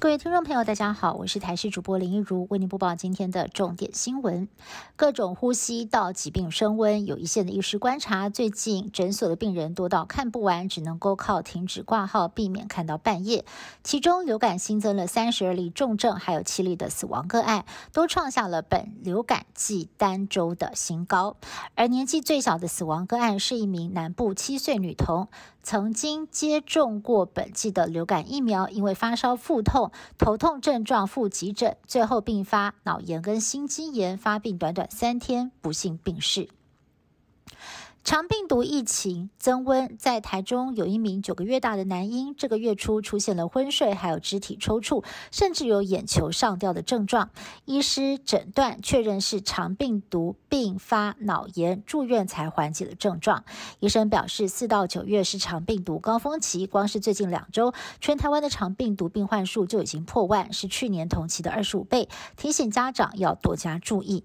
各位听众朋友，大家好，我是台视主播林一如，为您播报今天的重点新闻。各种呼吸道疾病升温，有一线的医师观察，最近诊所的病人多到看不完，只能够靠停止挂号，避免看到半夜。其中流感新增了三十二例重症，还有七例的死亡个案，都创下了本流感季单周的新高。而年纪最小的死亡个案是一名南部七岁女童。曾经接种过本季的流感疫苗，因为发烧、腹痛、头痛症状赴急诊，最后并发脑炎跟心肌炎，发病短短三天，不幸病逝。长病毒疫情增温，在台中有一名九个月大的男婴，这个月初出现了昏睡，还有肢体抽搐，甚至有眼球上吊的症状。医师诊断确认是长病毒并发脑炎，住院才缓解了症状。医生表示，四到九月是长病毒高峰期，光是最近两周，全台湾的长病毒病患数就已经破万，是去年同期的二十五倍，提醒家长要多加注意。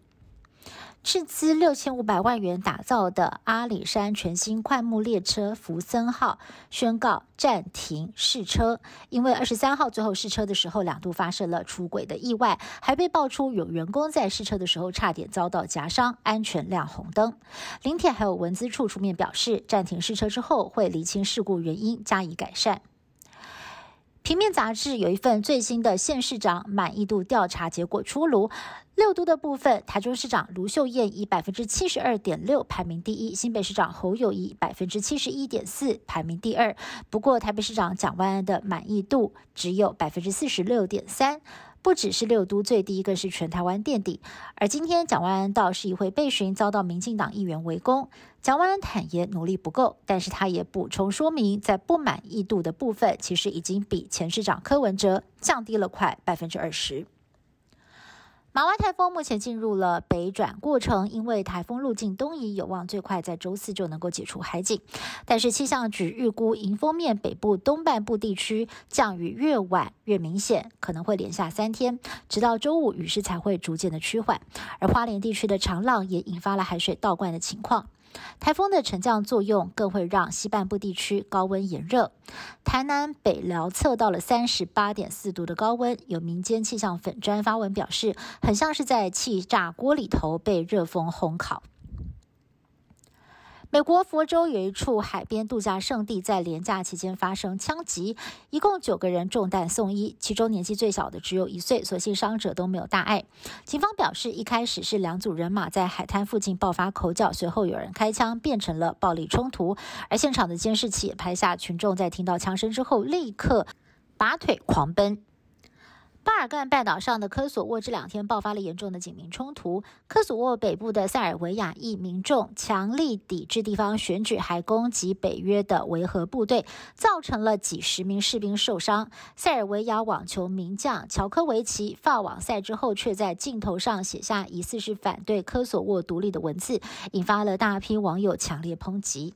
斥资六千五百万元打造的阿里山全新快木列车福森号宣告暂停试车，因为二十三号最后试车的时候两度发生了出轨的意外，还被爆出有员工在试车的时候差点遭到夹伤，安全亮红灯。林铁还有文资处出面表示，暂停试车之后会厘清事故原因，加以改善。平面杂志有一份最新的县市长满意度调查结果出炉，六都的部分，台中市长卢秀燕以百分之七十二点六排名第一，新北市长侯友谊百分之七十一点四排名第二。不过台北市长蒋万安的满意度只有百分之四十六点三。不只是六都最低，更是全台湾垫底。而今天蒋万安到市议会被询，遭到民进党议员围攻。蒋万安坦言努力不够，但是他也补充说明，在不满意度的部分，其实已经比前市长柯文哲降低了快百分之二十。马湾台风目前进入了北转过程，因为台风路径东移，有望最快在周四就能够解除海警。但是气象局预估，迎风面北部东半部地区降雨越晚越明显，可能会连下三天，直到周五雨势才会逐渐的趋缓。而花莲地区的长浪也引发了海水倒灌的情况。台风的沉降作用更会让西半部地区高温炎热，台南北寮测到了三十八点四度的高温，有民间气象粉砖发文表示，很像是在气炸锅里头被热风烘烤。美国佛州有一处海边度假胜地，在连假期间发生枪击，一共九个人中弹送医，其中年纪最小的只有一岁，所幸伤者都没有大碍。警方表示，一开始是两组人马在海滩附近爆发口角，随后有人开枪，变成了暴力冲突。而现场的监视器也拍下群众在听到枪声之后，立刻拔腿狂奔。巴尔干半岛上的科索沃这两天爆发了严重的警民冲突。科索沃北部的塞尔维亚裔民众强力抵制地方选举，还攻击北约的维和部队，造成了几十名士兵受伤。塞尔维亚网球名将乔科维奇发网赛之后，却在镜头上写下疑似是反对科索沃独立的文字，引发了大批网友强烈抨击。